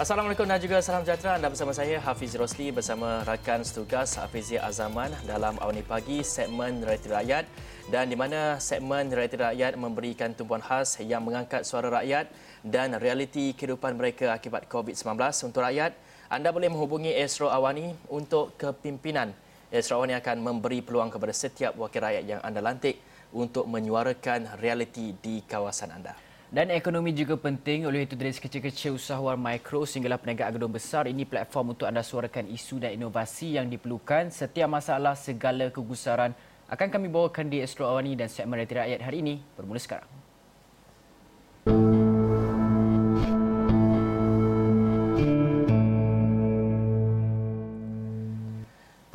Assalamualaikum dan juga salam sejahtera. Anda bersama saya Hafiz Rosli bersama rakan setugas Hafizi Azaman dalam Awani Pagi segmen Realiti Rakyat dan di mana segmen Realiti Rakyat memberikan tumpuan khas yang mengangkat suara rakyat dan realiti kehidupan mereka akibat COVID-19 untuk rakyat. Anda boleh menghubungi Esro Awani untuk kepimpinan. Esro Awani akan memberi peluang kepada setiap wakil rakyat yang anda lantik untuk menyuarakan realiti di kawasan anda. Dan ekonomi juga penting. Oleh itu dari sekecil-kecil usahawan mikro sehinggalah perniagaan gedung besar ini platform untuk anda suarakan isu dan inovasi yang diperlukan. Setiap masalah segala kegusaran akan kami bawakan di Astro Awani dan segmen Realiti Rakyat hari ini. Bermula sekarang.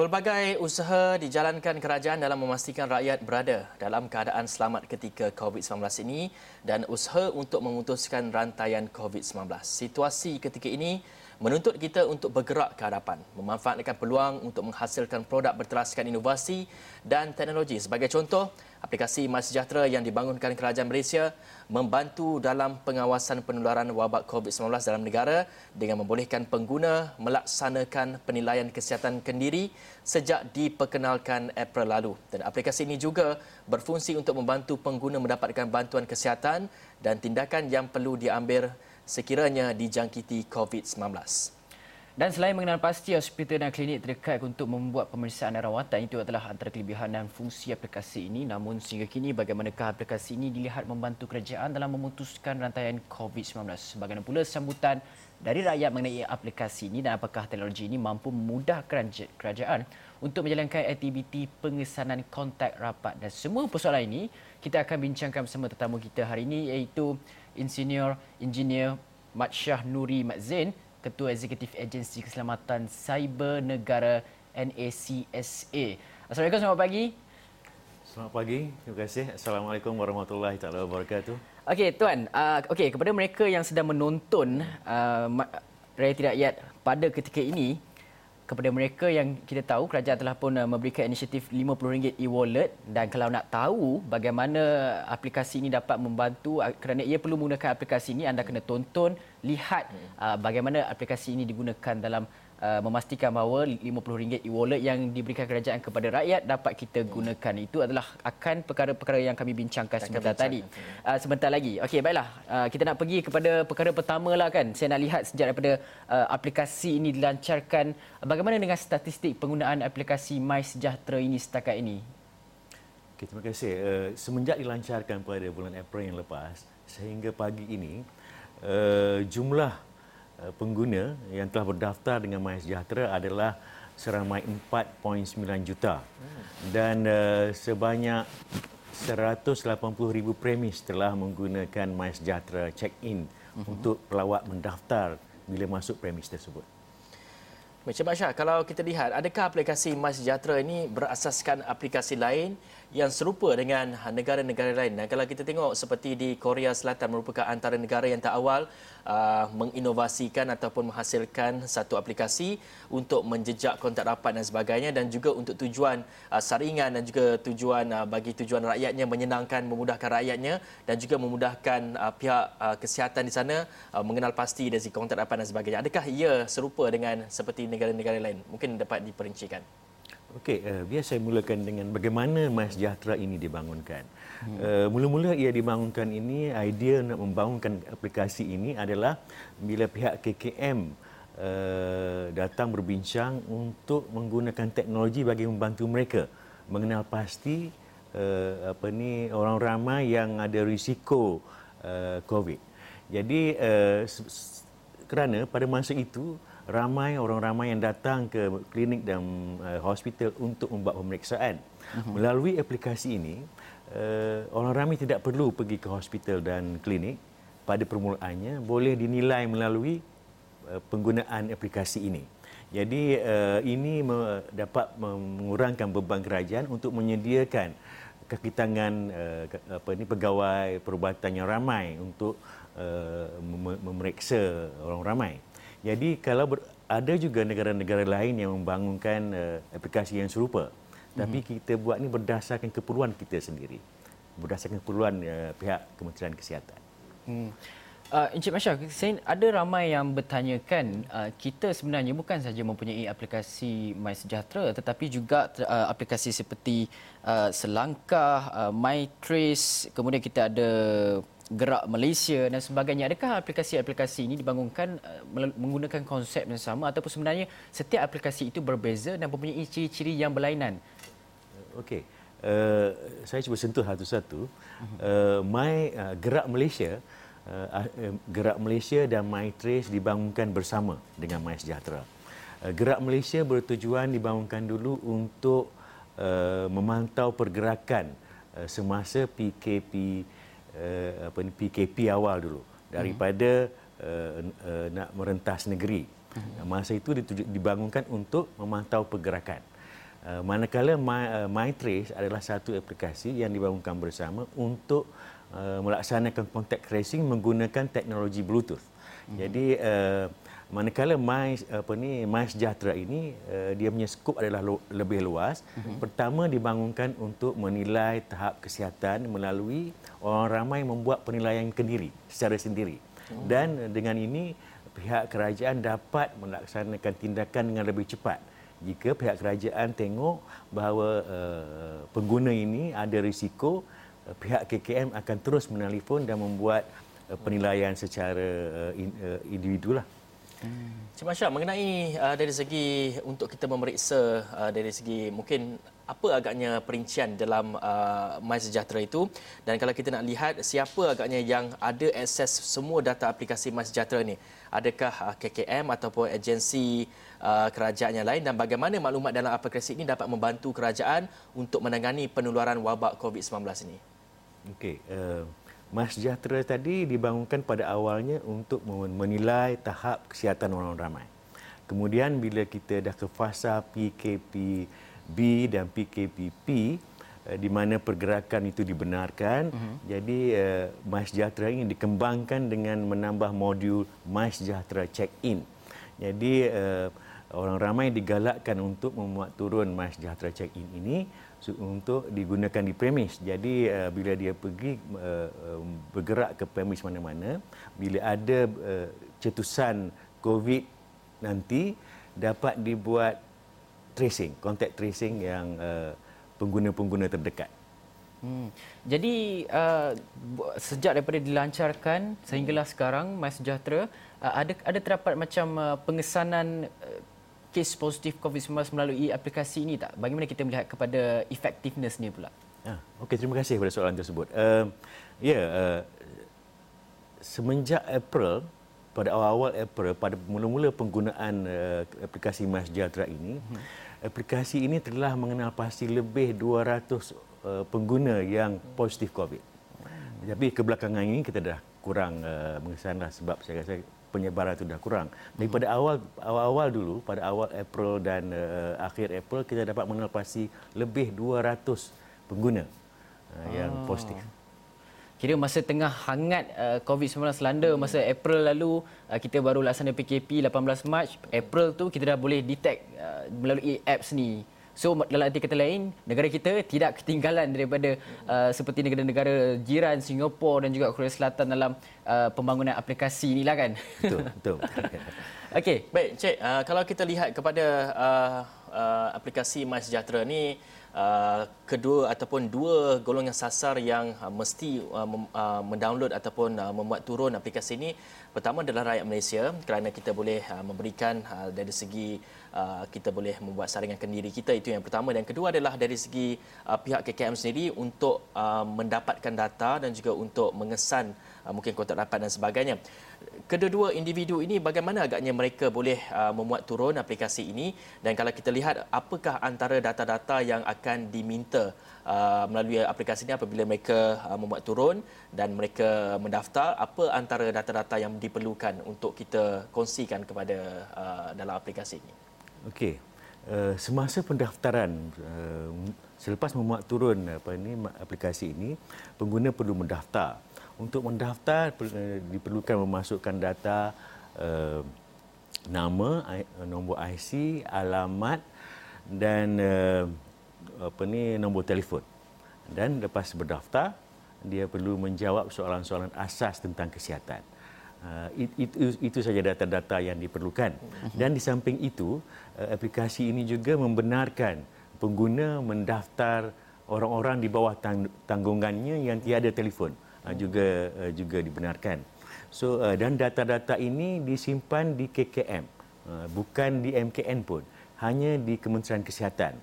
Pelbagai usaha dijalankan kerajaan dalam memastikan rakyat berada dalam keadaan selamat ketika COVID-19 ini dan usaha untuk memutuskan rantaian COVID-19. Situasi ketika ini menuntut kita untuk bergerak ke hadapan, memanfaatkan peluang untuk menghasilkan produk berteraskan inovasi dan teknologi. Sebagai contoh, aplikasi MySejahtera yang dibangunkan kerajaan Malaysia membantu dalam pengawasan penularan wabak COVID-19 dalam negara dengan membolehkan pengguna melaksanakan penilaian kesihatan kendiri sejak diperkenalkan April lalu. Dan aplikasi ini juga berfungsi untuk membantu pengguna mendapatkan bantuan kesihatan dan tindakan yang perlu diambil sekiranya dijangkiti COVID-19. Dan selain mengenal pasti hospital dan klinik terdekat untuk membuat pemeriksaan dan rawatan itu adalah antara kelebihan dan fungsi aplikasi ini. Namun sehingga kini bagaimanakah aplikasi ini dilihat membantu kerajaan dalam memutuskan rantaian COVID-19? Bagaimana pula sambutan dari rakyat mengenai aplikasi ini dan apakah teknologi ini mampu memudahkan kerajaan untuk menjalankan aktiviti pengesanan kontak rapat dan semua persoalan ini kita akan bincangkan bersama tetamu kita hari ini iaitu Insinyur Engineer Mat Shah Nuri Mat Zain, Ketua Eksekutif Agensi Keselamatan Cyber Negara NACSA. Assalamualaikum, selamat pagi. Selamat pagi, terima kasih. Assalamualaikum warahmatullahi taala wabarakatuh. Okey, tuan. Uh, okey, kepada mereka yang sedang menonton uh, realiti rakyat pada ketika ini, kepada mereka yang kita tahu kerajaan telah pun uh, memberikan inisiatif RM50 e-wallet. Dan kalau nak tahu bagaimana aplikasi ini dapat membantu uh, kerana ia perlu menggunakan aplikasi ini anda kena tonton lihat uh, bagaimana aplikasi ini digunakan dalam Uh, memastikan bahawa RM50 e-wallet yang diberikan kerajaan kepada rakyat dapat kita gunakan. Itu adalah akan perkara-perkara yang kami bincangkan Akan sebentar bincang, tadi. Uh, sebentar lagi. Okey, baiklah. Uh, kita nak pergi kepada perkara pertama lah kan. Saya nak lihat sejak daripada uh, aplikasi ini dilancarkan. Bagaimana dengan statistik penggunaan aplikasi My Sejahtera ini setakat ini? Okay, terima kasih. Uh, semenjak dilancarkan pada bulan April yang lepas, sehingga pagi ini, uh, jumlah pengguna yang telah berdaftar dengan MySejahtera adalah seramai 4.9 juta dan uh, sebanyak 180,000 premis telah menggunakan MySejahtera check-in uh-huh. untuk pelawat mendaftar bila masuk premis tersebut. Macam Masya, kalau kita lihat, adakah aplikasi MySejahtera ini berasaskan aplikasi lain yang serupa dengan negara-negara lain? Dan kalau kita tengok seperti di Korea Selatan merupakan antara negara yang tak awal uh, menginovasikan ataupun menghasilkan satu aplikasi untuk menjejak kontak rapat dan sebagainya dan juga untuk tujuan uh, saringan dan juga tujuan uh, bagi tujuan rakyatnya menyenangkan, memudahkan rakyatnya dan juga memudahkan uh, pihak uh, kesihatan di sana uh, mengenal pasti dari kontak rapat dan sebagainya. Adakah ia serupa dengan seperti negara-negara lain mungkin dapat diperincikan Okey, uh, biar saya mulakan dengan bagaimana MySejahtera ini dibangunkan. Hmm. Uh, mula-mula ia dibangunkan ini, idea nak membangunkan aplikasi ini adalah bila pihak KKM uh, eh, datang berbincang untuk menggunakan teknologi bagi membantu mereka mengenal pasti uh, apa ni orang ramai yang ada risiko uh, COVID. Jadi uh, kerana pada masa itu ramai orang ramai yang datang ke klinik dan uh, hospital untuk membuat pemeriksaan. Uh-huh. Melalui aplikasi ini, uh, orang ramai tidak perlu pergi ke hospital dan klinik pada permulaannya, boleh dinilai melalui uh, penggunaan aplikasi ini. Jadi uh, ini me- dapat mengurangkan beban kerajaan untuk menyediakan kaki tangan uh, apa ini pegawai perubatan yang ramai untuk uh, memeriksa orang ramai. Jadi kalau ber, ada juga negara-negara lain yang membangunkan uh, aplikasi yang serupa. Mm-hmm. Tapi kita buat ni berdasarkan keperluan kita sendiri. Berdasarkan keperluan uh, pihak Kementerian Kesihatan. Hmm. Uh, Encik Masya, saya ada ramai yang bertanyakan uh, kita sebenarnya bukan saja mempunyai aplikasi MySejahtera tetapi juga uh, aplikasi seperti uh, Selangkah, uh, MyTrace, kemudian kita ada Gerak Malaysia dan sebagainya. Adakah aplikasi-aplikasi ini dibangunkan uh, menggunakan konsep yang sama ataupun sebenarnya setiap aplikasi itu berbeza dan mempunyai ciri-ciri yang berlainan? Okey. Uh, saya cuba sentuh satu-satu. Uh, My uh, Gerak Malaysia uh, Gerak Malaysia dan MyTrace dibangunkan bersama dengan MySejahtera. Uh, Gerak Malaysia bertujuan dibangunkan dulu untuk uh, memantau pergerakan uh, semasa PKP uh, apa ni PKP awal dulu daripada uh, uh, nak merentas negeri. Uh, masa itu dibangunkan untuk memantau pergerakan. Uh, manakala My, uh, MyTrace adalah satu aplikasi yang dibangunkan bersama untuk uh, melaksanakan contact tracing menggunakan teknologi Bluetooth. Hmm. Jadi uh, manakala My apa ni My Sejahtera ini uh, dia punya skop adalah lu, lebih luas. Hmm. Pertama dibangunkan untuk menilai tahap kesihatan melalui orang ramai membuat penilaian kendiri secara sendiri. Hmm. Dan dengan ini pihak kerajaan dapat melaksanakan tindakan dengan lebih cepat jika pihak kerajaan tengok bahawa uh, pengguna ini ada risiko Eh, pihak KKM akan terus menelpon dan membuat uh, penilaian secara uh, in, uh, individu lah. Cik Masya, mengenai uh, dari segi untuk kita memeriksa uh, dari segi mungkin apa agaknya perincian dalam uh, MySejahtera itu dan kalau kita nak lihat siapa agaknya yang ada akses semua data aplikasi MySejahtera ini. Adakah uh, KKM ataupun agensi uh, kerajaan yang lain dan bagaimana maklumat dalam aplikasi ini dapat membantu kerajaan untuk menangani penularan wabak COVID-19 ini? Okey, uh, Mas Sejahtera tadi dibangunkan pada awalnya untuk menilai tahap kesihatan orang ramai. Kemudian bila kita dah ke fasa PKPB dan PKPP uh, di mana pergerakan itu dibenarkan, uh-huh. jadi uh, Mas Sejahtera ini dikembangkan dengan menambah modul Mas Sejahtera Check-in. Jadi uh, orang ramai digalakkan untuk memuat turun Sejahtera Check-in ini untuk digunakan di premis. Jadi uh, bila dia pergi uh, bergerak ke premis mana-mana, bila ada uh, cetusan COVID nanti dapat dibuat tracing, contact tracing yang uh, pengguna-pengguna terdekat. Hmm. Jadi uh, sejak daripada dilancarkan sehinggalah sekarang MySejahtera uh, ada ada terdapat macam uh, pengesanan kes positif COVID-19 melalui aplikasi ini tak? Bagaimana kita melihat kepada effectiveness ni pula? Ah, Okey, terima kasih pada soalan tersebut. Uh, ya, yeah, uh, semenjak April, pada awal-awal April, pada mula-mula penggunaan uh, aplikasi MySejahtera ini, hmm. aplikasi ini telah mengenal pasti lebih 200 uh, pengguna yang positif COVID. Hmm. Tapi kebelakangan ini kita dah kurang uh, mengesanlah sebab saya rasa penyebaran itu dah kurang. Tapi pada awal awal dulu pada awal April dan uh, akhir April kita dapat mengelepasi lebih 200 pengguna uh, yang oh. positif. Kira masa tengah hangat uh, COVID-19 landa masa April lalu uh, kita baru laksana PKP 18 Mac. April tu kita dah boleh detect uh, melalui apps ni So dalam arti kata lain, negara kita tidak ketinggalan daripada uh, seperti negara-negara jiran Singapura dan juga Korea Selatan dalam uh, pembangunan aplikasi inilah kan. Betul, betul. Okey, baik Cik, uh, kalau kita lihat kepada uh, uh, aplikasi MySejahtera ni Uh, kedua ataupun dua golongan sasar yang uh, mesti uh, uh, mendownload ataupun uh, membuat turun aplikasi ini pertama adalah rakyat Malaysia. Kerana kita boleh uh, memberikan uh, dari segi uh, kita boleh membuat saringan kendiri kita itu yang pertama. Dan kedua adalah dari segi uh, pihak KKM sendiri untuk uh, mendapatkan data dan juga untuk mengesan mungkin kontak rapat dan sebagainya. Kedua-dua individu ini bagaimana agaknya mereka boleh uh, memuat turun aplikasi ini? Dan kalau kita lihat apakah antara data-data yang akan diminta uh, melalui aplikasi ini apabila mereka memuat turun dan mereka mendaftar apa antara data-data yang diperlukan untuk kita kongsikan kepada dalam aplikasi ini? Okey. Uh, semasa pendaftaran uh, selepas memuat turun apa ini aplikasi ini pengguna perlu mendaftar untuk mendaftar eh, diperlukan memasukkan data uh, nama, nombor IC, alamat dan uh, apa ni nombor telefon. Dan lepas berdaftar, dia perlu menjawab soalan-soalan asas tentang kesihatan. Uh, itu, itu saja data-data yang diperlukan. Dan di samping itu, uh, aplikasi ini juga membenarkan pengguna mendaftar orang-orang di bawah tang- tanggungannya yang tiada telefon uh, juga uh, juga dibenarkan. So uh, dan data-data ini disimpan di KKM, uh, bukan di MKN pun, hanya di Kementerian Kesihatan.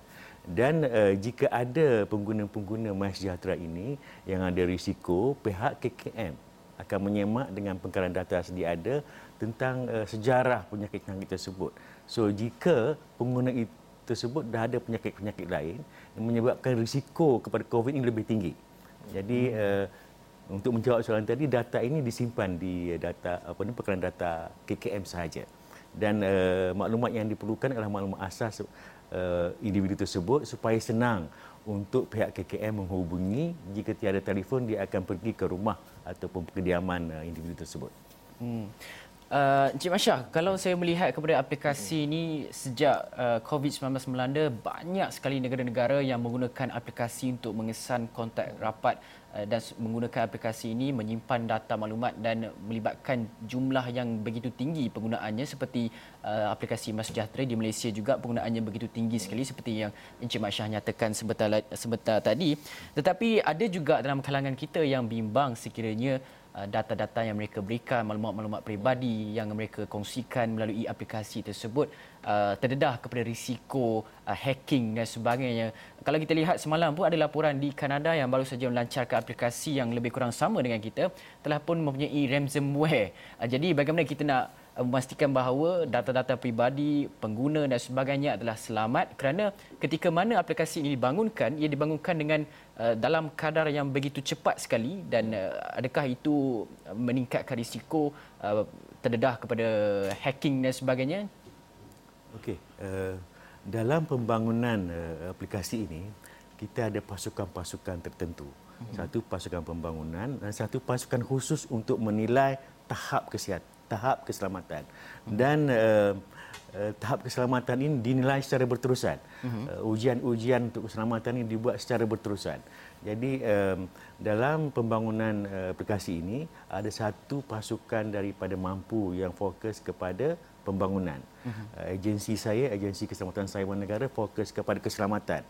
Dan uh, jika ada pengguna-pengguna MySejahtera ini yang ada risiko, pihak KKM akan menyemak dengan pengkalan data sedia ada tentang uh, sejarah penyakit-penyakit tersebut. So jika pengguna itu tersebut dah ada penyakit-penyakit lain yang menyebabkan risiko kepada COVID ini lebih tinggi. Jadi uh, untuk menjawab soalan tadi data ini disimpan di data apa ni pengkalan data KKM sahaja. Dan uh, maklumat yang diperlukan adalah maklumat asas uh, individu tersebut supaya senang untuk pihak KKM menghubungi jika tiada telefon dia akan pergi ke rumah ataupun kediaman uh, individu tersebut. Hmm. Uh, Encik Masya, kalau saya melihat kepada aplikasi ini sejak uh, COVID-19 melanda, banyak sekali negara-negara yang menggunakan aplikasi untuk mengesan kontak rapat dan menggunakan aplikasi ini menyimpan data maklumat dan melibatkan jumlah yang begitu tinggi penggunaannya seperti uh, aplikasi MySejahtera di Malaysia juga penggunaannya begitu tinggi sekali seperti yang Encik Masya nyatakan sebentar, sebentar tadi. Tetapi ada juga dalam kalangan kita yang bimbang sekiranya data-data yang mereka berikan, maklumat-maklumat peribadi yang mereka kongsikan melalui aplikasi tersebut uh, terdedah kepada risiko uh, hacking dan sebagainya. Kalau kita lihat semalam pun ada laporan di Kanada yang baru saja melancarkan aplikasi yang lebih kurang sama dengan kita telah pun mempunyai ransomware. Jadi bagaimana kita nak memastikan bahawa data-data pribadi pengguna dan sebagainya adalah selamat kerana ketika mana aplikasi ini dibangunkan ia dibangunkan dengan uh, dalam kadar yang begitu cepat sekali dan uh, adakah itu meningkatkan risiko uh, terdedah kepada hacking dan sebagainya okey uh, dalam pembangunan uh, aplikasi ini kita ada pasukan-pasukan tertentu mhm. satu pasukan pembangunan dan satu pasukan khusus untuk menilai tahap kesihatan tahap keselamatan. Dan uh, uh, tahap keselamatan ini dinilai secara berterusan. Uh, ujian-ujian untuk keselamatan ini dibuat secara berterusan. Jadi um, dalam pembangunan uh, aplikasi ini ada satu pasukan daripada mampu yang fokus kepada pembangunan. Uh, agensi saya agensi keselamatan saiwan negara fokus kepada keselamatan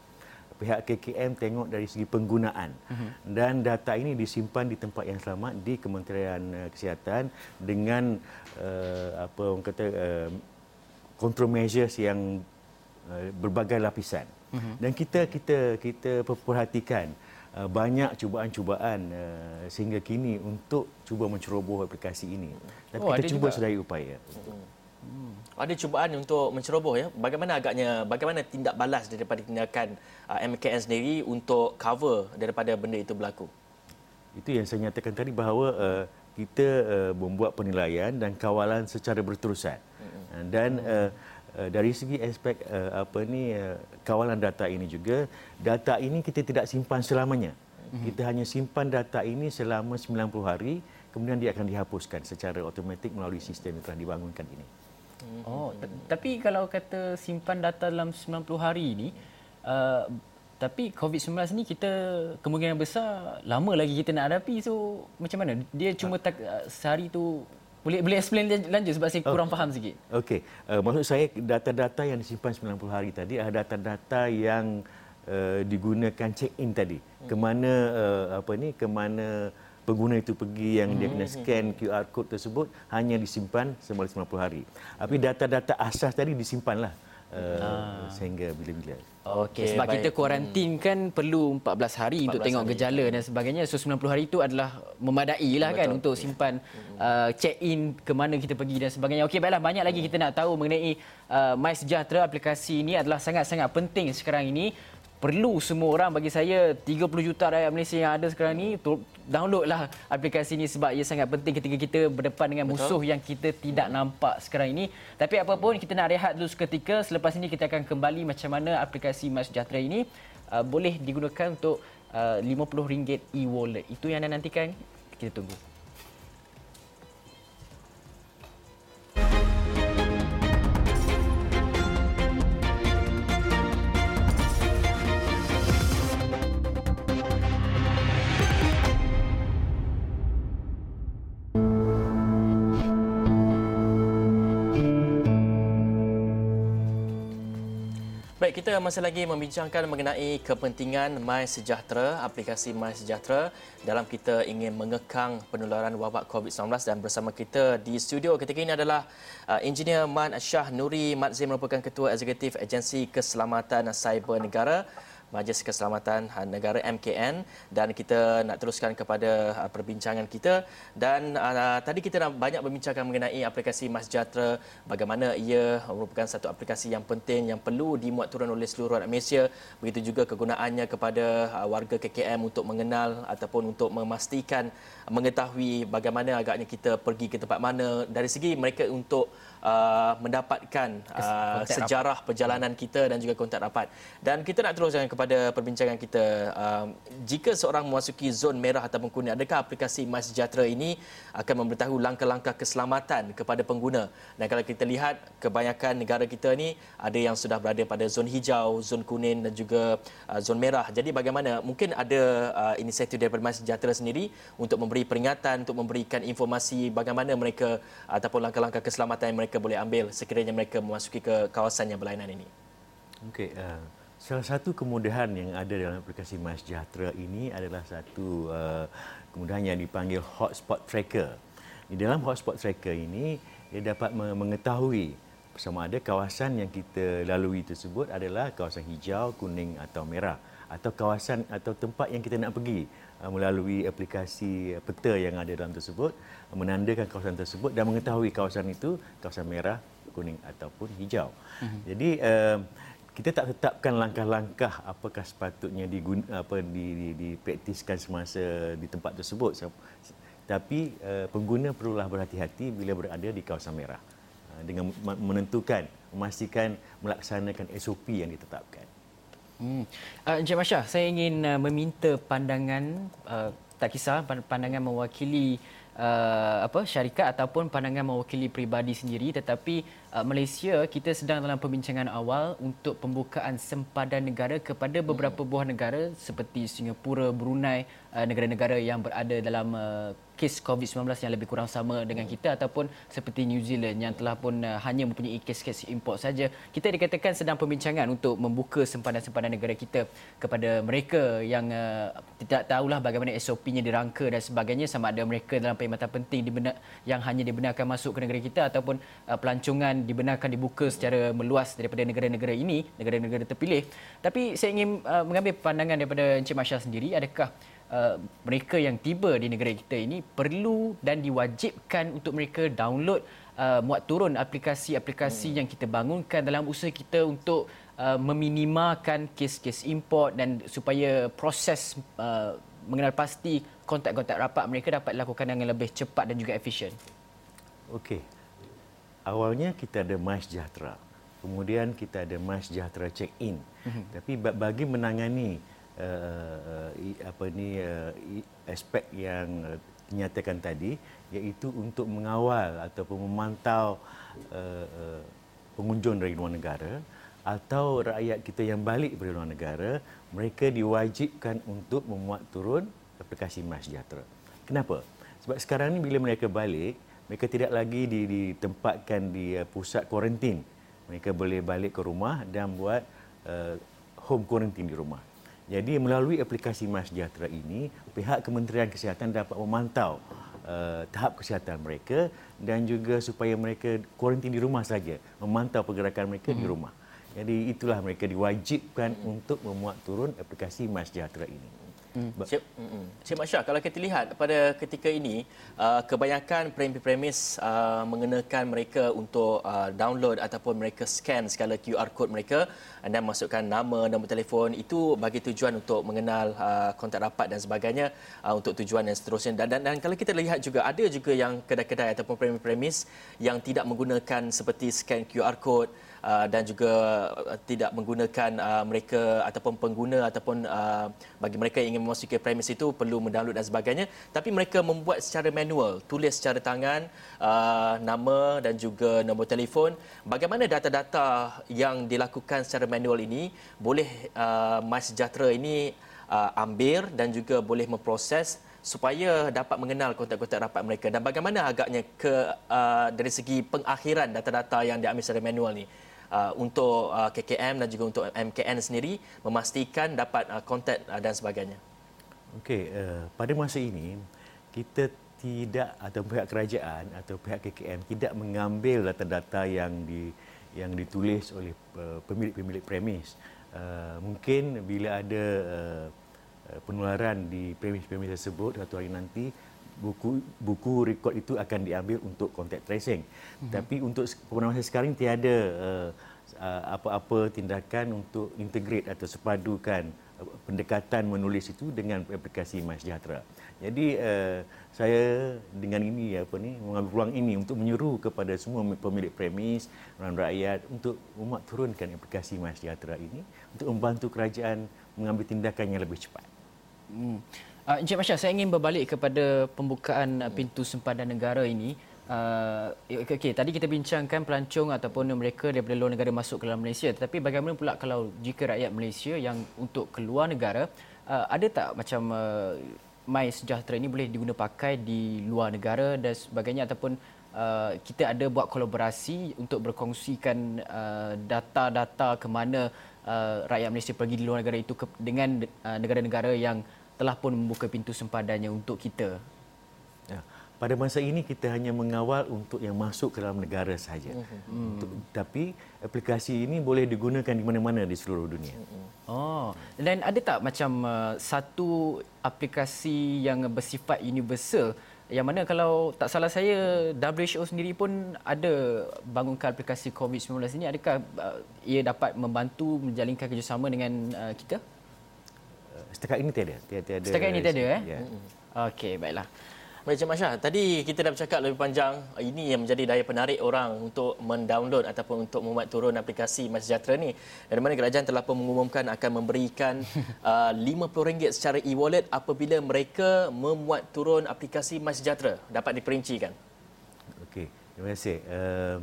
pihak KKM tengok dari segi penggunaan uh-huh. dan data ini disimpan di tempat yang selamat di Kementerian uh, Kesihatan dengan uh, apa orang kata uh, control measures yang uh, berbagai lapisan uh-huh. dan kita kita kita perhatikan uh, banyak cubaan-cubaan uh, sehingga kini untuk cuba menceroboh aplikasi ini tapi oh, kita cuba sedaya upaya uh-huh. Hmm. Ada cubaan untuk menceroboh ya. Bagaimana agaknya bagaimana tindak balas daripada tindakan uh, MKN sendiri untuk cover daripada benda itu berlaku? Itu yang saya nyatakan tadi bahawa uh, kita uh, membuat penilaian dan kawalan secara berterusan. Hmm. Dan uh, uh, dari segi aspek uh, apa ni uh, kawalan data ini juga data ini kita tidak simpan selamanya. Hmm. Kita hanya simpan data ini selama 90 hari kemudian dia akan dihapuskan secara automatik melalui sistem yang telah dibangunkan ini. Oh, tapi kalau kata simpan data dalam 90 hari ini, uh, tapi COVID-19 ni kita kemungkinan besar lama lagi kita nak hadapi. So, macam mana? Dia cuma tak, uh, sehari tu boleh boleh explain lanjut sebab saya kurang oh. faham sikit. Okey. Uh, maksud saya data-data yang disimpan 90 hari tadi adalah data-data yang uh, digunakan check-in tadi. Hmm. Ke mana uh, apa ni? Ke mana pengguna itu pergi yang dia kena hmm. scan QR code tersebut hanya disimpan selama 90 hari. Tapi data-data asas tadi disimpanlah uh, ah. sehingga bila-bila. Okey, sebab baik. kita kuarantin kan perlu 14 hari 14 untuk tengok hari. gejala dan sebagainya. So 90 hari itu adalah memadai lah kan untuk simpan uh, check in ke mana kita pergi dan sebagainya. Okey, baiklah banyak lagi kita nak tahu mengenai uh, MySejahtera aplikasi ini adalah sangat-sangat penting sekarang ini perlu semua orang bagi saya 30 juta rakyat Malaysia yang ada sekarang ni downloadlah aplikasi ini sebab ia sangat penting ketika kita berdepan dengan Betul. musuh yang kita tidak nampak sekarang ini. Tapi apapun kita nak rehat dulu seketika selepas ini kita akan kembali macam mana aplikasi MySejahtera ini uh, boleh digunakan untuk uh, RM50 e-wallet. Itu yang anda nantikan. Kita tunggu. Kita masih lagi membincangkan mengenai kepentingan My Sejahtera, aplikasi My Sejahtera dalam kita ingin mengekang penularan wabak COVID-19 dan bersama kita di studio ketika ini adalah uh, Engineer Man Shah Nuri Mat Zim merupakan Ketua Eksekutif Agensi Keselamatan Cyber Negara. Majlis Keselamatan Negara MKN dan kita nak teruskan kepada uh, perbincangan kita. Dan uh, tadi kita nak banyak berbincangkan mengenai aplikasi MySejahtera bagaimana ia merupakan satu aplikasi yang penting yang perlu dimuat turun oleh seluruh rakyat Malaysia. Begitu juga kegunaannya kepada uh, warga KKM untuk mengenal ataupun untuk memastikan mengetahui bagaimana agaknya kita pergi ke tempat mana. Dari segi mereka untuk uh, mendapatkan uh, sejarah rapat. perjalanan kita dan juga kontak rapat. Dan kita nak teruskan kepada perbincangan kita. Uh, jika seorang memasuki zon merah ataupun kuning, adakah aplikasi MySejahtera ini akan memberitahu langkah-langkah keselamatan kepada pengguna? Dan kalau kita lihat, kebanyakan negara kita ini ada yang sudah berada pada zon hijau, zon kuning dan juga uh, zon merah. Jadi bagaimana? Mungkin ada uh, inisiatif daripada MySejahtera sendiri untuk memberi peringatan, untuk memberikan informasi bagaimana mereka ataupun langkah-langkah keselamatan yang mereka mereka boleh ambil sekiranya mereka memasuki ke kawasan yang berlainan ini? Okey, uh, salah satu kemudahan yang ada dalam aplikasi MySejahtera ini adalah satu uh, kemudahan yang dipanggil hotspot tracker. Di dalam hotspot tracker ini, dia dapat mengetahui sama ada kawasan yang kita lalui tersebut adalah kawasan hijau, kuning atau merah atau kawasan atau tempat yang kita nak pergi uh, melalui aplikasi peta yang ada dalam tersebut menandakan kawasan tersebut dan mengetahui kawasan itu kawasan merah, kuning ataupun hijau. Uh-huh. Jadi uh, kita tak tetapkan langkah-langkah apakah sepatutnya diguna, apa di, di, dipraktiskan semasa di tempat tersebut. Tapi uh, pengguna perlulah berhati-hati bila berada di kawasan merah uh, dengan menentukan memastikan melaksanakan SOP yang ditetapkan. Hmm. Uh, Encik Masya, saya ingin uh, meminta pandangan uh, tak kisah pandangan mewakili uh, apa syarikat ataupun pandangan mewakili peribadi sendiri tetapi Malaysia kita sedang dalam pembincangan awal untuk pembukaan sempadan negara kepada beberapa buah negara seperti Singapura, Brunei, uh, negara-negara yang berada dalam uh, kes COVID-19 yang lebih kurang sama dengan kita ataupun seperti New Zealand yang telah pun uh, hanya mempunyai kes-kes import saja. Kita dikatakan sedang pembincangan untuk membuka sempadan-sempadan negara kita kepada mereka yang uh, tidak tahulah bagaimana SOP-nya dirangka dan sebagainya sama ada mereka dalam perkhidmatan penting dibenar, yang hanya dibenarkan masuk ke negara kita ataupun uh, pelancongan dibenarkan dibuka secara meluas daripada negara-negara ini, negara-negara terpilih. Tapi saya ingin uh, mengambil pandangan daripada Encik Masya sendiri adakah Uh, mereka yang tiba di negara kita ini perlu dan diwajibkan untuk mereka download uh, muat turun aplikasi-aplikasi hmm. yang kita bangunkan dalam usaha kita untuk uh, meminimalkan kes-kes import dan supaya proses uh, mengenal pasti kontak-kontak rapat mereka dapat dilakukan dengan lebih cepat dan juga efisien. Okey. Awalnya kita ada MySejahtera. Kemudian kita ada MySejahtera check-in. Mm-hmm. Tapi bagi menangani uh, apa ni uh, aspek yang dinyatakan tadi iaitu untuk mengawal ataupun memantau uh, uh, pengunjung dari luar negara atau rakyat kita yang balik dari luar negara mereka diwajibkan untuk memuat turun aplikasi MySejahtera. Kenapa? Sebab sekarang ni bila mereka balik mereka tidak lagi ditempatkan di pusat kuarantin. Mereka boleh balik ke rumah dan buat uh, home quarantine di rumah. Jadi melalui aplikasi MySejahtera ini, pihak Kementerian Kesihatan dapat memantau uh, tahap kesihatan mereka dan juga supaya mereka kuarantin di rumah saja, memantau pergerakan mereka hmm. di rumah. Jadi itulah mereka diwajibkan hmm. untuk memuat turun aplikasi MySejahtera ini. Hmm. Cik, Cik Masya, kalau kita lihat pada ketika ini, uh, kebanyakan premis-premis uh, mengenakan mereka untuk uh, download ataupun mereka scan segala QR code mereka dan masukkan nama, nombor telefon itu bagi tujuan untuk mengenal uh, kontak rapat dan sebagainya uh, untuk tujuan yang seterusnya. Dan, dan, dan kalau kita lihat juga, ada juga yang kedai-kedai ataupun premis-premis yang tidak menggunakan seperti scan QR code Uh, dan juga uh, tidak menggunakan uh, mereka ataupun pengguna ataupun bagi mereka yang ingin memasuki premis itu perlu mendownload dan sebagainya. Tapi mereka membuat secara manual tulis secara tangan nama dan juga nombor telefon. Bagaimana data-data yang dilakukan secara manual ini boleh MySejahtera ini ambil dan juga boleh memproses supaya dapat mengenal kontak-kontak rapat mereka? Dan bagaimana agaknya ke uh, dari segi pengakhiran data-data yang diambil secara manual ni uh, untuk uh, KKM dan juga untuk MKN sendiri memastikan dapat uh, kontak dan sebagainya. Okey, pada masa ini kita tidak atau pihak kerajaan atau pihak KKM tidak mengambil data-data yang di yang ditulis oleh pemilik-pemilik premis. Mungkin bila ada penularan di premis-premis tersebut satu hari nanti buku buku rekod itu akan diambil untuk contact tracing. Mm-hmm. Tapi untuk masa sekarang tiada uh, uh, apa-apa tindakan untuk integrate atau sepadukan uh, pendekatan menulis itu dengan aplikasi MySejahtera. Jadi uh, saya dengan ini apa ni mengambil peluang ini untuk menyeru kepada semua pemilik premis dan rakyat untuk umat turunkan aplikasi MySejahtera ini untuk membantu kerajaan mengambil tindakan yang lebih cepat. Hmm. Uh, Encik Masya, saya ingin berbalik kepada pembukaan uh, pintu sempadan negara ini. Uh, okay, okay, tadi kita bincangkan pelancong ataupun mereka daripada luar negara masuk ke dalam Malaysia. Tetapi bagaimana pula kalau jika rakyat Malaysia yang untuk keluar negara, uh, ada tak macam uh, My Sejahtera ini boleh diguna pakai di luar negara dan sebagainya ataupun uh, kita ada buat kolaborasi untuk berkongsikan uh, data-data ke mana uh, rakyat Malaysia pergi di luar negara itu ke, dengan uh, negara-negara yang telah pun membuka pintu sempadannya untuk kita. Ya. Pada masa ini kita hanya mengawal untuk yang masuk ke dalam negara saja. Hmm. Untuk, tapi aplikasi ini boleh digunakan di mana-mana di seluruh dunia. Oh, dan ada tak macam uh, satu aplikasi yang bersifat universal yang mana kalau tak salah saya WHO sendiri pun ada bangunkan aplikasi COVID-19 ini adakah uh, ia dapat membantu menjalinkan kerjasama dengan uh, kita? Setakat ini tiada. tiada Setakat ini tiada eh? Ya. Okey, baiklah. Baik Cik Masya, tadi kita dah bercakap lebih panjang ini yang menjadi daya penarik orang untuk mendownload ataupun untuk membuat turun aplikasi MySejahtera ni. Dan mana kerajaan telah pun mengumumkan akan memberikan uh, RM50 secara e-wallet apabila mereka membuat turun aplikasi MySejahtera. Dapat diperincikan. Okey, terima kasih. Uh,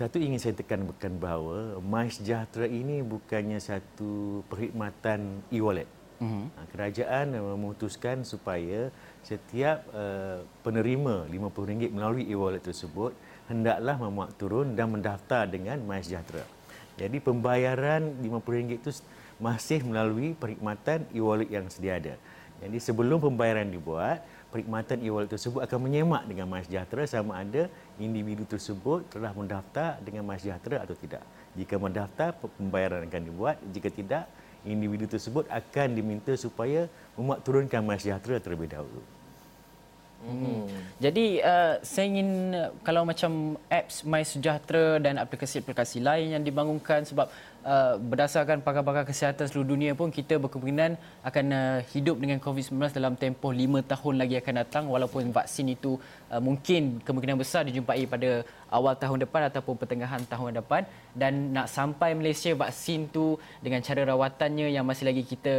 satu ingin saya tekankan bahawa MySejahtera ini bukannya satu perkhidmatan e-wallet. Uh-huh. Kerajaan memutuskan supaya setiap uh, penerima RM50 melalui e-wallet tersebut hendaklah memuat turun dan mendaftar dengan MySejahtera. Jadi pembayaran RM50 itu masih melalui perkhidmatan e-wallet yang sedia ada. Jadi sebelum pembayaran dibuat, perkhidmatan e-wallet tersebut akan menyemak dengan MySejahtera sama ada individu tersebut telah mendaftar dengan MySejahtera atau tidak. Jika mendaftar, pembayaran akan dibuat. Jika tidak, individu tersebut akan diminta supaya memuat turunkan MySejahtera terlebih dahulu. Hmm. Jadi uh, saya ingin kalau macam apps MySejahtera dan aplikasi-aplikasi lain yang dibangunkan sebab uh, berdasarkan pakar-pakar kesihatan seluruh dunia pun kita berkemungkinan akan uh, hidup dengan COVID-19 dalam tempoh lima tahun lagi akan datang walaupun vaksin itu uh, mungkin kemungkinan besar dijumpai pada awal tahun depan ataupun pertengahan tahun depan. Dan nak sampai Malaysia vaksin tu dengan cara rawatannya yang masih lagi kita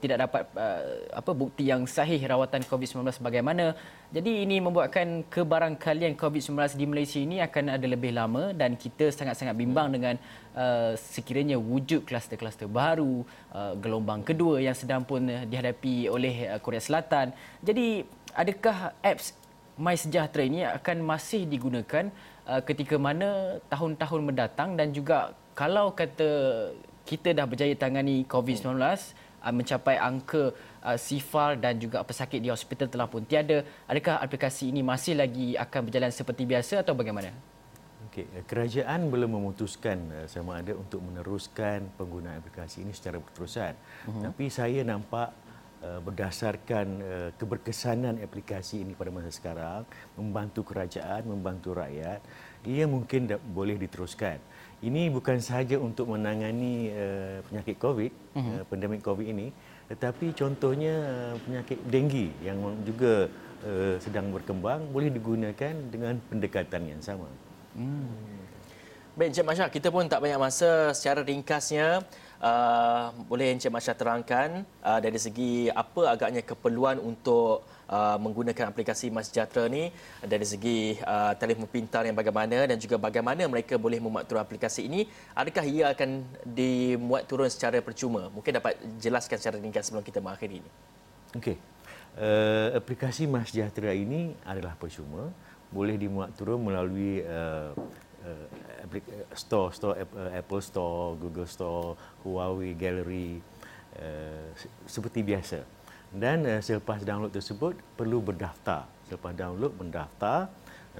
tidak dapat uh, apa bukti yang sahih rawatan COVID-19 bagaimana. Jadi ini membuatkan kebarangkalian COVID-19 di Malaysia ini akan ada lebih lama dan kita sangat-sangat bimbang dengan uh, sekiranya wujud kluster-kluster baru uh, gelombang kedua yang sedang pun dihadapi oleh uh, Korea Selatan. Jadi adakah apps MySejahtera ini akan masih digunakan uh, ketika mana tahun-tahun mendatang dan juga kalau kata kita dah berjaya tangani COVID-19 uh, mencapai angka uh, sifar dan juga pesakit di hospital telah pun tiada adakah aplikasi ini masih lagi akan berjalan seperti biasa atau bagaimana Okey, kerajaan belum memutuskan sama ada untuk meneruskan penggunaan aplikasi ini secara berterusan. Uh-huh. Tapi saya nampak Uh, berdasarkan uh, keberkesanan aplikasi ini pada masa sekarang membantu kerajaan membantu rakyat ia mungkin boleh diteruskan ini bukan sahaja untuk menangani uh, penyakit covid uh-huh. pandemik covid ini tetapi contohnya penyakit denggi yang juga sedang berkembang boleh digunakan dengan pendekatan yang sama hmm. Baik Encik Masya, kita pun tak banyak masa secara ringkasnya. Uh, boleh Encik Masya terangkan uh, dari segi apa agaknya keperluan untuk uh, menggunakan aplikasi MySejahtera ni? Dari segi uh, telefon pintar yang bagaimana dan juga bagaimana mereka boleh memuat turun aplikasi ini? Adakah ia akan dimuat turun secara percuma? Mungkin dapat jelaskan secara ringkas sebelum kita mengakhiri ini. Okey. Uh, aplikasi MySejahtera ini adalah percuma boleh dimuat turun melalui uh, uh, store store Apple Store, Google Store, Huawei Gallery uh, seperti biasa. Dan uh, selepas download tersebut perlu berdaftar. Selepas download mendaftar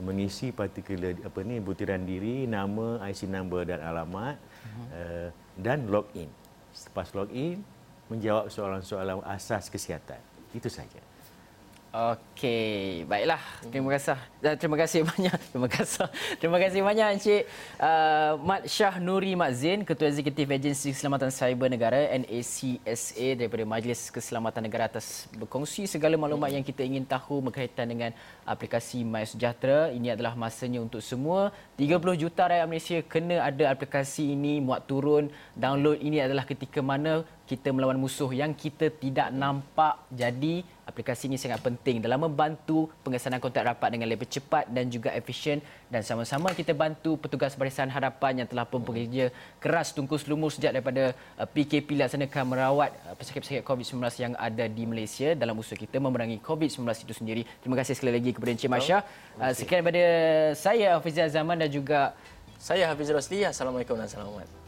mengisi partikular apa ni butiran diri, nama, IC number dan alamat uh-huh. uh, dan login. Selepas login menjawab soalan-soalan asas kesihatan. Itu saja. Okey, baiklah. Terima kasih. Eh, terima kasih banyak. Terima kasih. Terima kasih banyak Encik uh, Mat Shah Nuri Mat Zain, Ketua Eksekutif Agensi Keselamatan Cyber Negara NACSA daripada Majlis Keselamatan Negara atas berkongsi segala maklumat yang kita ingin tahu berkaitan dengan aplikasi MySejahtera. Ini adalah masanya untuk semua 30 juta rakyat Malaysia kena ada aplikasi ini muat turun. Download ini adalah ketika mana kita melawan musuh yang kita tidak nampak. Jadi aplikasi ini sangat penting dalam membantu pengesanan kontak rapat dengan lebih cepat dan juga efisien dan sama-sama kita bantu petugas barisan harapan yang telah pun bekerja keras tungkus lumus sejak daripada uh, PKP laksanakan merawat uh, pesakit-pesakit COVID-19 yang ada di Malaysia dalam usaha kita memerangi COVID-19 itu sendiri. Terima kasih sekali lagi kepada Encik Masya. Uh, sekian daripada saya Hafizah Zaman dan juga saya Hafiz Rosli. Assalamualaikum dan selamat.